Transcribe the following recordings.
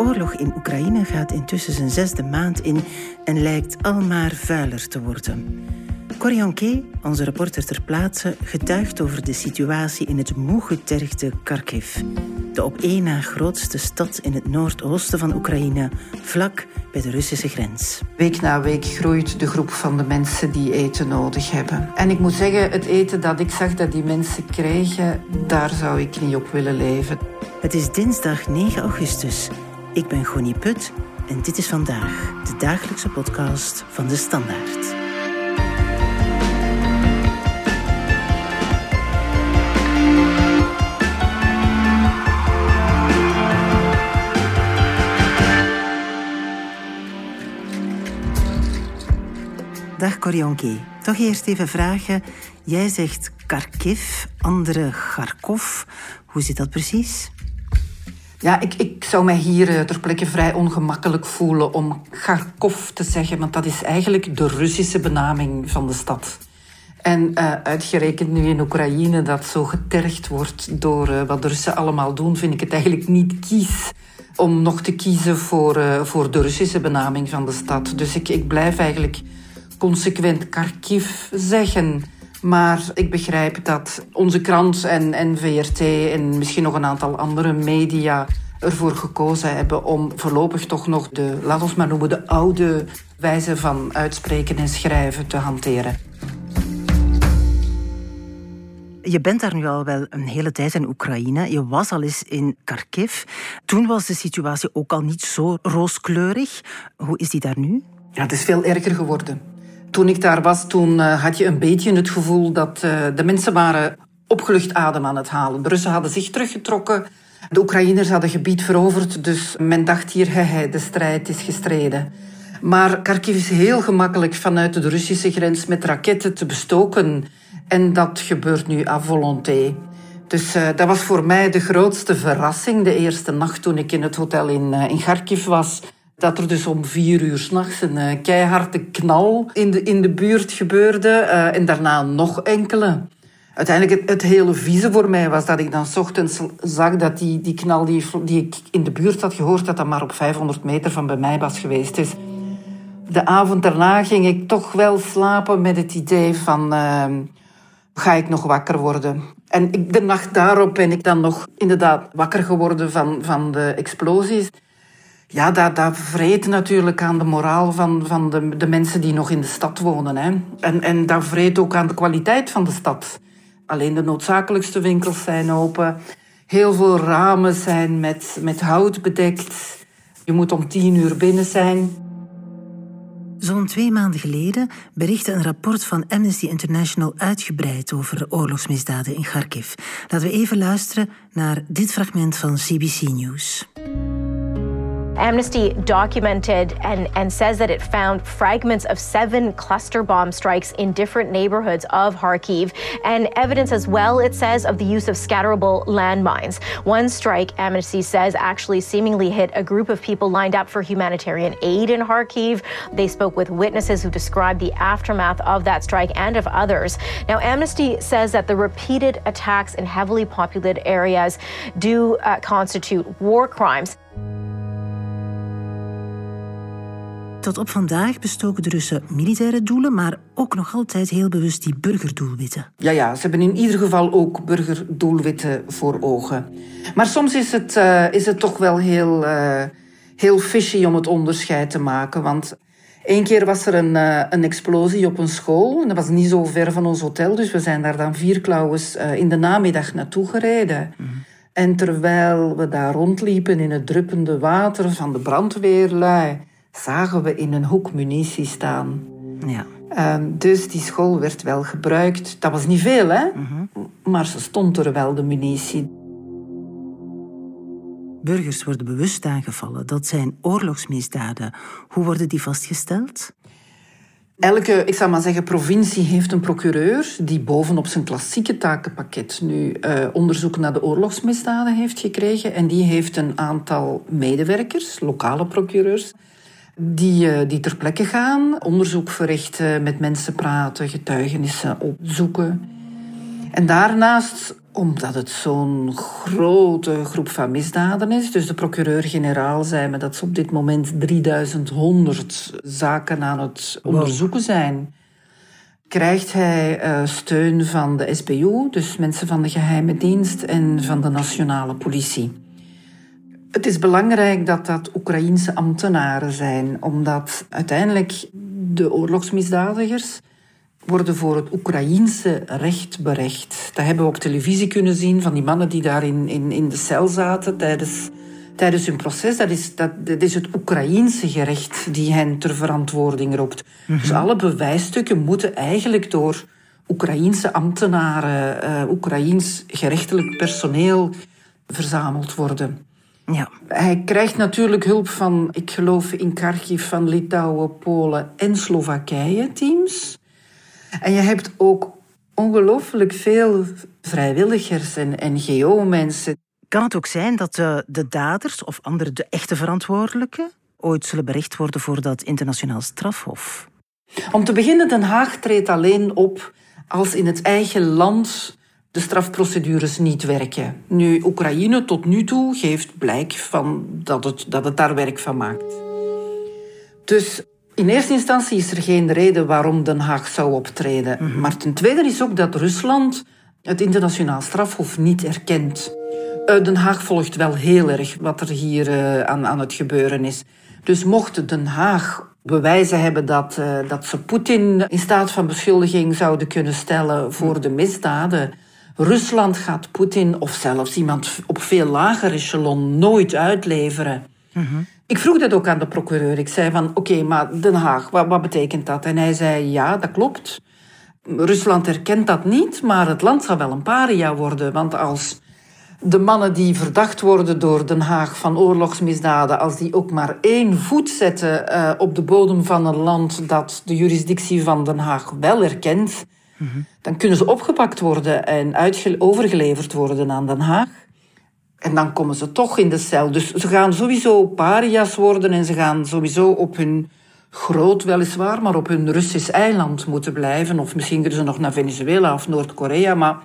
oorlog in Oekraïne gaat intussen zijn zesde maand in en lijkt al maar vuiler te worden. Corionke, onze reporter ter plaatse, getuigt over de situatie in het moe getergde Kharkiv. De op één na grootste stad in het noordoosten van Oekraïne, vlak bij de Russische grens. Week na week groeit de groep van de mensen die eten nodig hebben. En ik moet zeggen, het eten dat ik zag dat die mensen kregen, daar zou ik niet op willen leven. Het is dinsdag 9 augustus. Ik ben Goni Put en dit is vandaag de dagelijkse podcast van de Standaard. Dag Korjonki. Toch eerst even vragen. Jij zegt Kharkiv, andere Kharkov. Hoe zit dat precies? Ja, ik, ik zou mij hier eh, ter plekke vrij ongemakkelijk voelen om Kharkov te zeggen, want dat is eigenlijk de Russische benaming van de stad. En uh, uitgerekend nu in Oekraïne dat zo getergd wordt door uh, wat de Russen allemaal doen, vind ik het eigenlijk niet kies om nog te kiezen voor, voor de Russische benaming van de stad. Dus ik, ik blijf eigenlijk consequent Kharkiv zeggen. Maar ik begrijp dat onze krant en, en VRT en misschien nog een aantal andere media ervoor gekozen hebben om voorlopig toch nog de, laat ons maar noemen, de oude wijze van uitspreken en schrijven te hanteren. Je bent daar nu al wel een hele tijd in Oekraïne. Je was al eens in Kharkiv. Toen was de situatie ook al niet zo rooskleurig. Hoe is die daar nu? Ja, het is veel erger geworden. Toen ik daar was, toen uh, had je een beetje het gevoel dat uh, de mensen waren opgelucht adem aan het halen. De Russen hadden zich teruggetrokken. De Oekraïners hadden gebied veroverd. Dus men dacht hier, he, de strijd is gestreden. Maar Kharkiv is heel gemakkelijk vanuit de Russische grens met raketten te bestoken. En dat gebeurt nu à volonté. Dus uh, dat was voor mij de grootste verrassing de eerste nacht toen ik in het hotel in, in Kharkiv was. Dat er dus om vier uur s'nachts een uh, keiharde knal in de, in de buurt gebeurde. en daarna nog enkele. Uiteindelijk het, hele vieze voor mij was dat ik dan s ochtends zag dat die, die knal die, die ik in de buurt had gehoord, dat dat maar op 500 meter van bij mij was geweest. Dus de avond daarna ging ik toch wel slapen met het idee van ga ik nog wakker worden. En de nacht daarop ben ik dan nog inderdaad wakker geworden van, van de explosies. Ja, dat, dat vreet natuurlijk aan de moraal van, van de, de mensen die nog in de stad wonen. Hè. En, en dat vreet ook aan de kwaliteit van de stad. Alleen de noodzakelijkste winkels zijn open. Heel veel ramen zijn met, met hout bedekt. Je moet om tien uur binnen zijn. Zo'n twee maanden geleden berichtte een rapport van Amnesty International uitgebreid over oorlogsmisdaden in Kharkiv. Laten we even luisteren naar dit fragment van CBC News. Amnesty documented and, and says that it found fragments of seven cluster bomb strikes in different neighborhoods of Kharkiv and evidence as well, it says, of the use of scatterable landmines. One strike, Amnesty says, actually seemingly hit a group of people lined up for humanitarian aid in Kharkiv. They spoke with witnesses who described the aftermath of that strike and of others. Now, Amnesty says that the repeated attacks in heavily populated areas do uh, constitute war crimes. Tot op vandaag bestoken de Russen militaire doelen, maar ook nog altijd heel bewust die burgerdoelwitten. Ja, ja, ze hebben in ieder geval ook burgerdoelwitten voor ogen. Maar soms is het, uh, is het toch wel heel, uh, heel fishy om het onderscheid te maken. Want één keer was er een, uh, een explosie op een school. En dat was niet zo ver van ons hotel, dus we zijn daar dan vier klauwens in de namiddag naartoe gereden. Mm. En terwijl we daar rondliepen in het druppende water van de brandweerlui zagen we in een hoek munitie staan. Ja. Um, dus die school werd wel gebruikt. Dat was niet veel, hè? Mm -hmm. Maar ze stond er wel, de munitie. Burgers worden bewust aangevallen. Dat zijn oorlogsmisdaden. Hoe worden die vastgesteld? Elke, ik zou maar zeggen, provincie heeft een procureur die bovenop zijn klassieke takenpakket nu uh, onderzoek naar de oorlogsmisdaden heeft gekregen. En die heeft een aantal medewerkers, lokale procureurs, die, die ter plekke gaan, onderzoek verrichten, met mensen praten, getuigenissen opzoeken. En daarnaast omdat het zo'n grote groep van misdaden is. Dus de procureur-generaal zei me dat ze op dit moment 3100 zaken aan het onderzoeken zijn. Krijgt hij uh, steun van de SBU, dus mensen van de geheime dienst en van de nationale politie. Het is belangrijk dat dat Oekraïense ambtenaren zijn, omdat uiteindelijk de oorlogsmisdadigers worden voor het Oekraïense recht berecht. Dat hebben we op televisie kunnen zien van die mannen die daar in, in, in de cel zaten tijdens, tijdens hun proces. Dat is, dat, dat is het Oekraïense gerecht die hen ter verantwoording roept. Dus mhm. alle bewijsstukken moeten eigenlijk door Oekraïense ambtenaren, uh, Oekraïens gerechtelijk personeel verzameld worden. Ja. Hij krijgt natuurlijk hulp van, ik geloof in Kharkiv, van Litouwen, Polen en Slowakije teams. En je hebt ook ongelooflijk veel vrijwilligers en NGO-mensen. Kan het ook zijn dat de, de daders of andere de echte verantwoordelijken ooit zullen bericht worden voor dat internationaal strafhof? Om te beginnen, Den Haag treedt alleen op als in het eigen land de strafprocedures niet werken. Nu, Oekraïne tot nu toe geeft blijk van dat het, dat het daar werk van maakt. Dus in eerste instantie is er geen reden waarom Den Haag zou optreden. Mhm. Maar ten tweede is ook dat Rusland het internationaal strafhof niet erkent. Uh, Den Haag volgt wel heel erg wat er hier uh, aan, aan het gebeuren is. Dus mocht Den Haag bewijzen hebben dat, uh, dat ze Poetin in staat van beschuldiging zouden kunnen stellen voor mhm. de misdaden. Rusland gaat Poetin of zelfs iemand op veel lager echelon nooit uitleveren. Ik vroeg dat ook aan de procureur. Ik zei van, oké, maar Den Haag, wat, wat betekent dat? En hij zei, ja, dat klopt. Rusland erkent dat niet, maar het land zal wel een paria worden. Want als de mannen die verdacht worden door Den Haag van oorlogsmisdaden, als die ook maar één voet zetten uh, op de bodem van een land dat de jurisdictie van Den Haag wel erkent, mm -hmm. dan kunnen ze opgepakt worden en overgeleverd worden aan Den Haag. En dan komen ze toch in de cel. Dus ze gaan sowieso paria's worden en ze gaan sowieso op hun groot weliswaar, maar op hun Russisch eiland moeten blijven. Of misschien kunnen ze nog naar Venezuela of Noord-Korea. Maar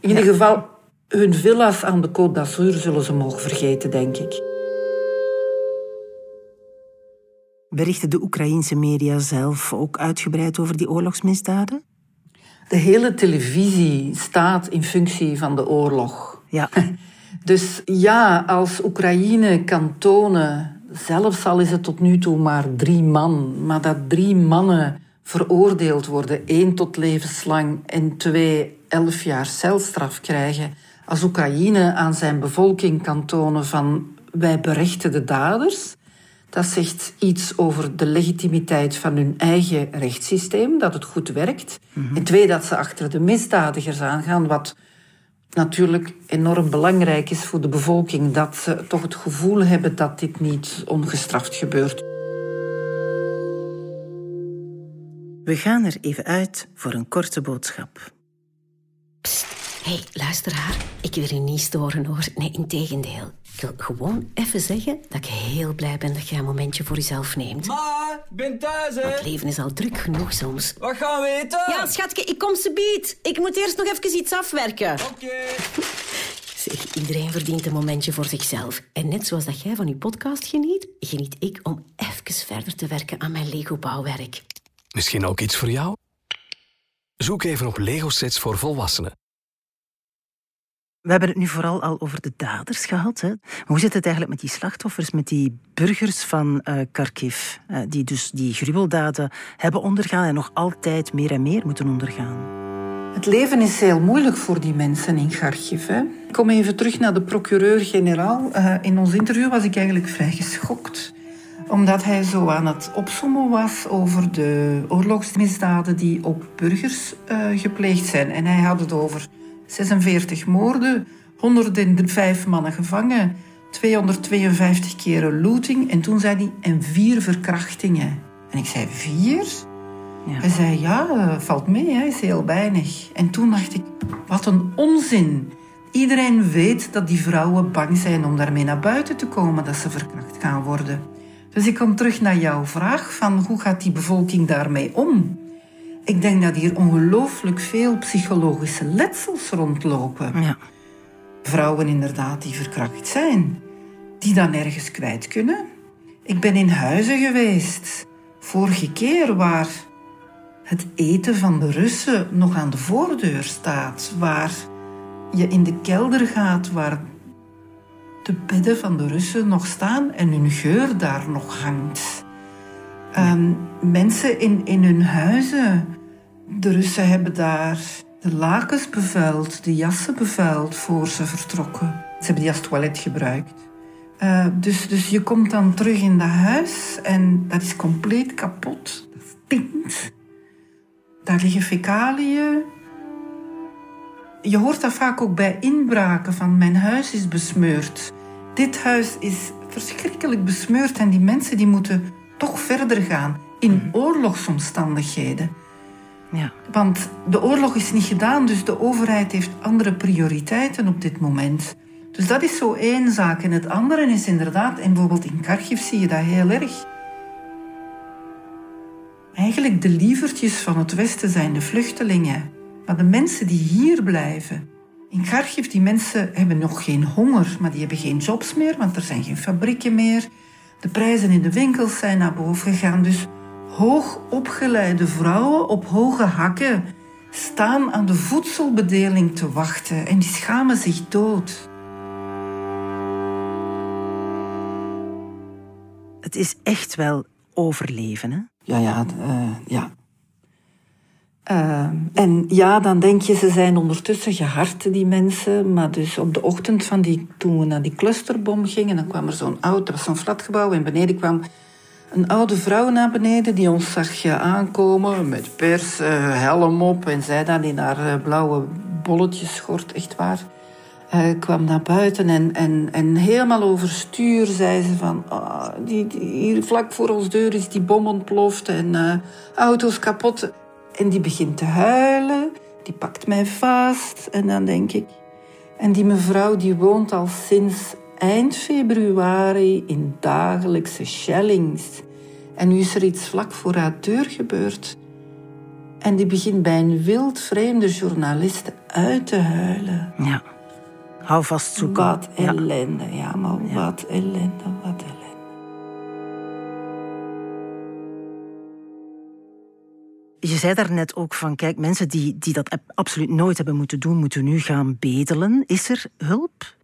in ieder geval, hun villa's aan de Côte d'Azur zullen ze mogen vergeten, denk ik. Berichten de Oekraïense media zelf ook uitgebreid over die oorlogsmisdaden? De hele televisie staat in functie van de oorlog. Ja. Dus ja, als Oekraïne kan tonen, zelfs al is het tot nu toe maar drie man, maar dat drie mannen veroordeeld worden, één tot levenslang en twee elf jaar celstraf krijgen, als Oekraïne aan zijn bevolking kan tonen van wij berechten de daders, dat zegt iets over de legitimiteit van hun eigen rechtssysteem, dat het goed werkt. Mhm. En twee, dat ze achter de misdadigers aangaan, wat natuurlijk enorm belangrijk is voor de bevolking. Dat ze toch het gevoel hebben dat dit niet ongestraft gebeurt. We gaan er even uit voor een korte boodschap. Psst, hey, luisteraar. Ik wil je niet storen hoor. Nee, integendeel. Ik wil gewoon even zeggen dat ik heel blij ben dat je een momentje voor jezelf neemt. Ma, ik ben thuis, hè. Het leven is al druk genoeg soms. Wat gaan we eten? Ja, schatje, ik kom ze bied. Ik moet eerst nog even iets afwerken. Oké. Zeg, iedereen verdient een momentje voor zichzelf. En net zoals dat jij van je podcast geniet, geniet ik om even verder te werken aan mijn Lego-bouwwerk. Misschien ook iets voor jou? Zoek even op Lego-sets voor volwassenen. We hebben het nu vooral al over de daders gehad. Hè? Hoe zit het eigenlijk met die slachtoffers, met die burgers van uh, Kharkiv, uh, die dus die gruweldaden hebben ondergaan en nog altijd meer en meer moeten ondergaan? Het leven is heel moeilijk voor die mensen in Kharkiv. Ik kom even terug naar de procureur-generaal. Uh, in ons interview was ik eigenlijk vrij geschokt omdat hij zo aan het opsommen was over de oorlogsmisdaden die op burgers gepleegd zijn. En hij had het over 46 moorden, 105 mannen gevangen, 252 keren looting. En toen zei hij, en vier verkrachtingen. En ik zei, vier? Ja. Hij zei, ja, valt mee, hè, is heel weinig. En toen dacht ik, wat een onzin. Iedereen weet dat die vrouwen bang zijn om daarmee naar buiten te komen, dat ze verkracht gaan worden. Dus ik kom terug naar jouw vraag van hoe gaat die bevolking daarmee om? Ik denk dat hier ongelooflijk veel psychologische letsels rondlopen. Ja. vrouwen inderdaad die verkracht zijn, die dan ergens kwijt kunnen. Ik ben in huizen geweest, vorige keer, waar het eten van de Russen nog aan de voordeur staat, waar je in de kelder gaat, waar de bedden van de Russen nog staan en hun geur daar nog hangt. Ehm, mensen in, in hun huizen. De Russen hebben daar de lakens bevuild, de jassen bevuild voor ze vertrokken. Ze hebben die als toilet gebruikt. Uh, dus, dus je komt dan terug in dat huis en dat is compleet kapot. Dat stinkt. Daar liggen fecaliën. Je hoort dat vaak ook bij inbraken van mijn huis is besmeurd. Dit huis is verschrikkelijk besmeurd en die mensen die moeten toch verder gaan in mhm. oorlogsomstandigheden. Ja. Want de oorlog is niet gedaan, dus de overheid heeft andere prioriteiten op dit moment. Dus dat is zo één zaak. En het andere is inderdaad, en bijvoorbeeld in Kharkiv zie je dat heel erg. Eigenlijk de lievertjes van het Westen zijn de vluchtelingen. Maar de mensen die hier blijven. In Kharkiv, die mensen hebben nog geen honger, maar die hebben geen jobs meer, want er zijn geen fabrieken meer. De prijzen in de winkels zijn naar boven gegaan. Dus hoogopgeleide vrouwen op hoge hakken staan aan de voedselbedeling te wachten en die schamen zich dood. Het is echt wel overleven, hè? Ja, ja, uh, ja. Uh, en ja, dan denk je, ze zijn ondertussen gehard, die mensen. Maar dus op de ochtend van die, toen we naar die clusterbom gingen, dan kwam er zo'n oud, dat was zo'n flatgebouw, en beneden kwam een oude vrouw naar beneden die ons zag aankomen met pers, uh, helm op en zij dan in haar uh, blauwe bolletjes schort, echt waar. Uh, kwam naar buiten en, en, en helemaal overstuur zei ze van... Oh, die, die, hier vlak voor ons deur is die bom ontploft en auto's kapot. En die begint te huilen, die pakt mij vast en dan denk ik... En die mevrouw die woont al sinds eind februari in dagelijkse shellings. En nu is er iets vlak voor haar deur gebeurd. En die begint bij een wild vreemde journalist uit te huilen. Ja. Hou vast zoeken. Wat ellende, ja, maar wat ellende, wat ellende. Je zei daarnet ook van, kijk, mensen die, die dat absoluut nooit hebben moeten doen, moeten nu gaan bedelen. Is er hulp?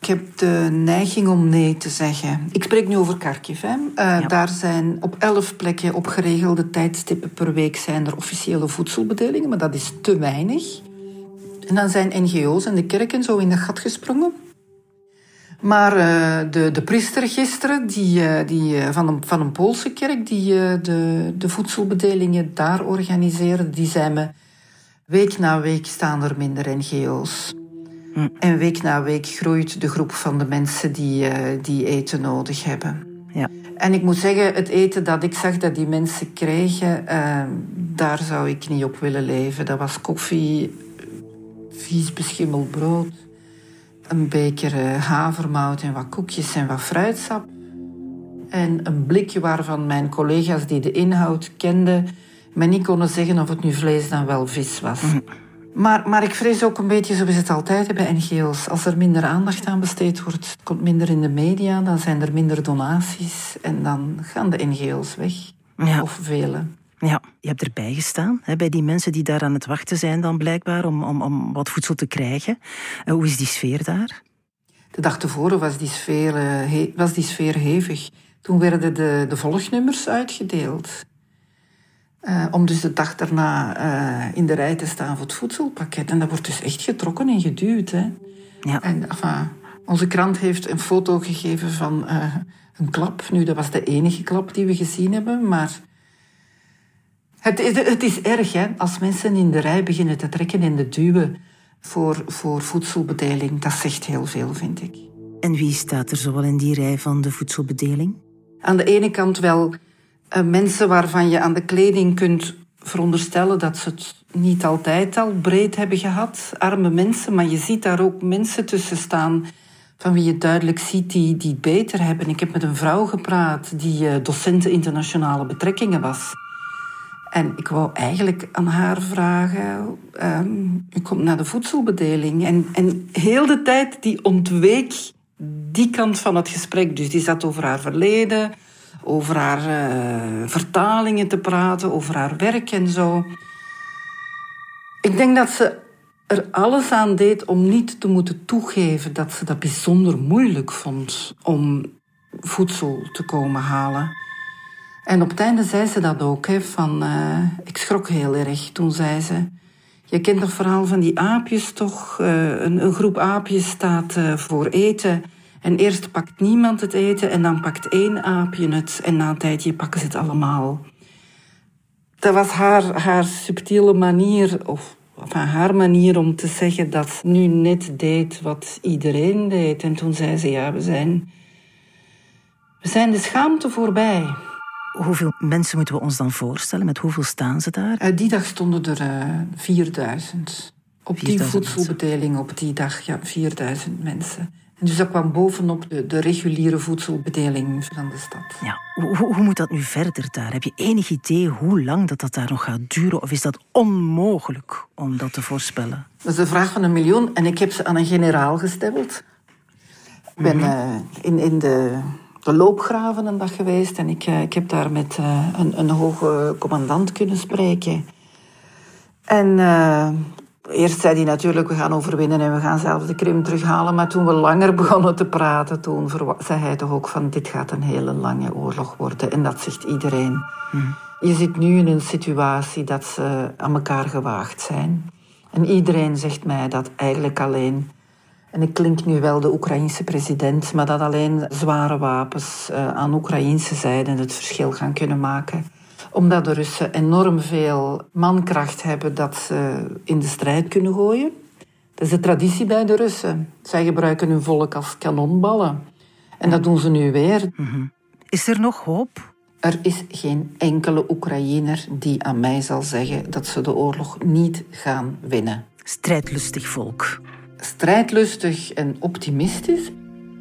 Ik heb de neiging om nee te zeggen. Ik spreek nu over Kharkiv. Hè. Uh, Daar zijn op elf plekken op geregelde tijdstippen per week zijn er officiële voedselbedelingen, maar dat is te weinig. En dan zijn NGO's en de kerken zo in dat gat gesprongen. Maar uh, de, de priester gisteren, die, uh, die, van, een, van een Poolse kerk, die de, de voedselbedelingen daar organiseerde, die zei me... Week na week staan er minder NGO's. En week na week groeit de groep van de mensen die, uh, die eten nodig hebben. Ja. En ik moet zeggen, het eten dat ik zag dat die mensen kregen, uh, daar zou ik niet op willen leven. Dat was koffie, vies beschimmeld brood, een beker uh, havermout en wat koekjes en wat fruitsap. En een blikje waarvan mijn collega's die de inhoud kenden, me niet konden zeggen of het nu vlees dan wel vis was. Mm. Maar, maar ik vrees ook een beetje, zoals het altijd bij NGO's. Als er minder aandacht aan besteed wordt, komt minder in de media, dan zijn er minder donaties en dan gaan de NGO's weg. Ja. Of vele. Ja, je hebt erbij gestaan, hè, bij die mensen die daar aan het wachten zijn dan blijkbaar om, om, om wat voedsel te krijgen. Uh, hoe is die sfeer daar? De dag tevoren was die sfeer, uh, was die sfeer hevig. Toen werden de, de volgnummers uitgedeeld. Uh, om dus de dag daarna uh, in de rij te staan voor het voedselpakket. En dat wordt dus echt getrokken en geduwd. Hè. Ja. En enfin, onze krant heeft een foto gegeven van uh, een klap. Nu, dat was de enige klap die we gezien hebben, maar... Het is, het is erg, hè, als mensen in de rij beginnen te trekken en te duwen voor, voor voedselbedeling. Dat zegt heel veel, vind ik. En wie staat er zoal in die rij van de voedselbedeling? Aan de ene kant wel mensen waarvan je aan de kleding kunt veronderstellen dat ze het niet altijd al breed hebben gehad. Arme mensen, maar je ziet daar ook mensen tussen staan van wie je duidelijk ziet die, die het beter hebben. Ik heb met een vrouw gepraat die uh, docent internationale betrekkingen was. En ik wou eigenlijk aan haar vragen, um, u komt naar de voedselbedeling. En, en heel de tijd die ontweek die kant van het gesprek. Dus die zat over haar verleden, over haar uh, vertalingen te praten, over haar werk en zo. Ik denk dat ze er alles aan deed om niet te moeten toegeven dat ze dat bijzonder moeilijk vond om voedsel te komen halen. En op het einde zei ze dat ook, hè, van, uh, ik schrok heel erg. Toen zei ze, je kent het verhaal van die aapjes toch? Uh, een, een, groep aapjes staat voor eten. En eerst pakt niemand het eten en dan pakt één aapje het. En na een tijdje pakken ze het allemaal. Dat was haar, haar subtiele manier, of van haar manier om te zeggen dat ze nu net deed wat iedereen deed. En toen zei ze, ja, we zijn, we zijn de schaamte voorbij. Hoeveel mensen moeten we ons dan voorstellen? Met hoeveel staan ze daar? Uh, die dag stonden er uh, 4000. Op 4000 die voedselbedeling op die dag, ja, 4000 mensen. En dus dat kwam bovenop de, de reguliere voedselbedeling van de stad. Ja, hoe, hoe, moet dat nu verder daar? Heb je enig idee hoe lang dat, dat daar nog gaat duren? Of is dat onmogelijk om dat te voorspellen? Dat is een vraag van een miljoen en ik heb ze aan een generaal gesteld. Ik ben uh, in, in de, de loopgraven een dag geweest en ik, uh, ik heb daar met uh, een, een hoge commandant kunnen spreken. En Eerst zei hij natuurlijk, we gaan overwinnen en we gaan zelfs de Krim terughalen. Maar toen we langer begonnen te praten, toen zei hij toch ook van dit gaat een hele lange oorlog worden. En dat zegt iedereen. Hmm. Je zit nu in een situatie dat ze aan elkaar gewaagd zijn. En iedereen zegt mij dat eigenlijk alleen... En ik klink nu wel de Oekraïense president, maar dat alleen zware wapens uh, aan Oekraïnse zijde het verschil gaan kunnen maken omdat de Russen enorm veel mankracht hebben dat ze in de strijd kunnen gooien. Dat is de traditie bij de Russen. Zij gebruiken hun volk als kanonballen. En dat doen ze nu weer. Mhm. Is er nog hoop? Er is geen enkele Oekraïner die aan mij zal zeggen dat ze de oorlog niet gaan winnen. Strijdlustig volk. Strijdlustig en optimistisch.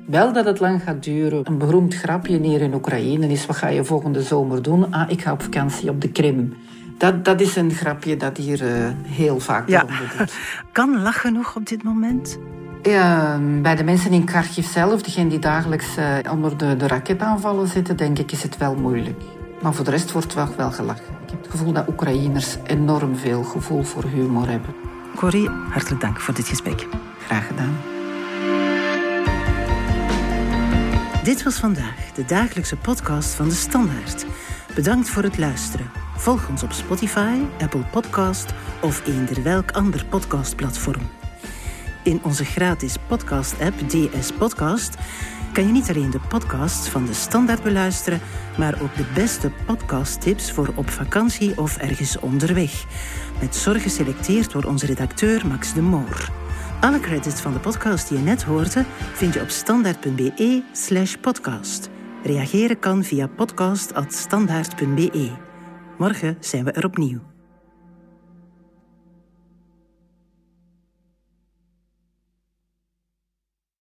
Wel dat het lang gaat duren. Een beroemd grapje hier in Oekraïne is: wat ga je volgende zomer doen? Ah, ik ga op vakantie op de Krim. Dat, dat is een grapje dat hier uh, heel vaak ja. doet. Kan lachen nog op dit moment? Ja, bij de mensen in Kharkiv zelf, degenen die dagelijks uh, onder de, de raketaanvallen zitten, denk ik, is het wel moeilijk. Maar voor de rest wordt wel, wel gelachen. Ik heb het gevoel dat Oekraïners enorm veel gevoel voor humor hebben. Corrie, hartelijk dank voor dit gesprek. Graag gedaan. Dit was vandaag de dagelijkse podcast van de Standaard. Bedankt voor het luisteren. Volg ons op Spotify, Apple Podcast of eender welk ander podcastplatform. In onze gratis podcast-app DS Podcast kan je niet alleen de podcasts van de Standaard beluisteren, maar ook de beste podcasttips voor op vakantie of ergens onderweg. Met zorg geselecteerd door onze redacteur Max de Moor. Alle credits van de podcast die je net hoorde vind je op standaard.be slash podcast. Reageren kan via podcast.standaard.be. Morgen zijn we er opnieuw.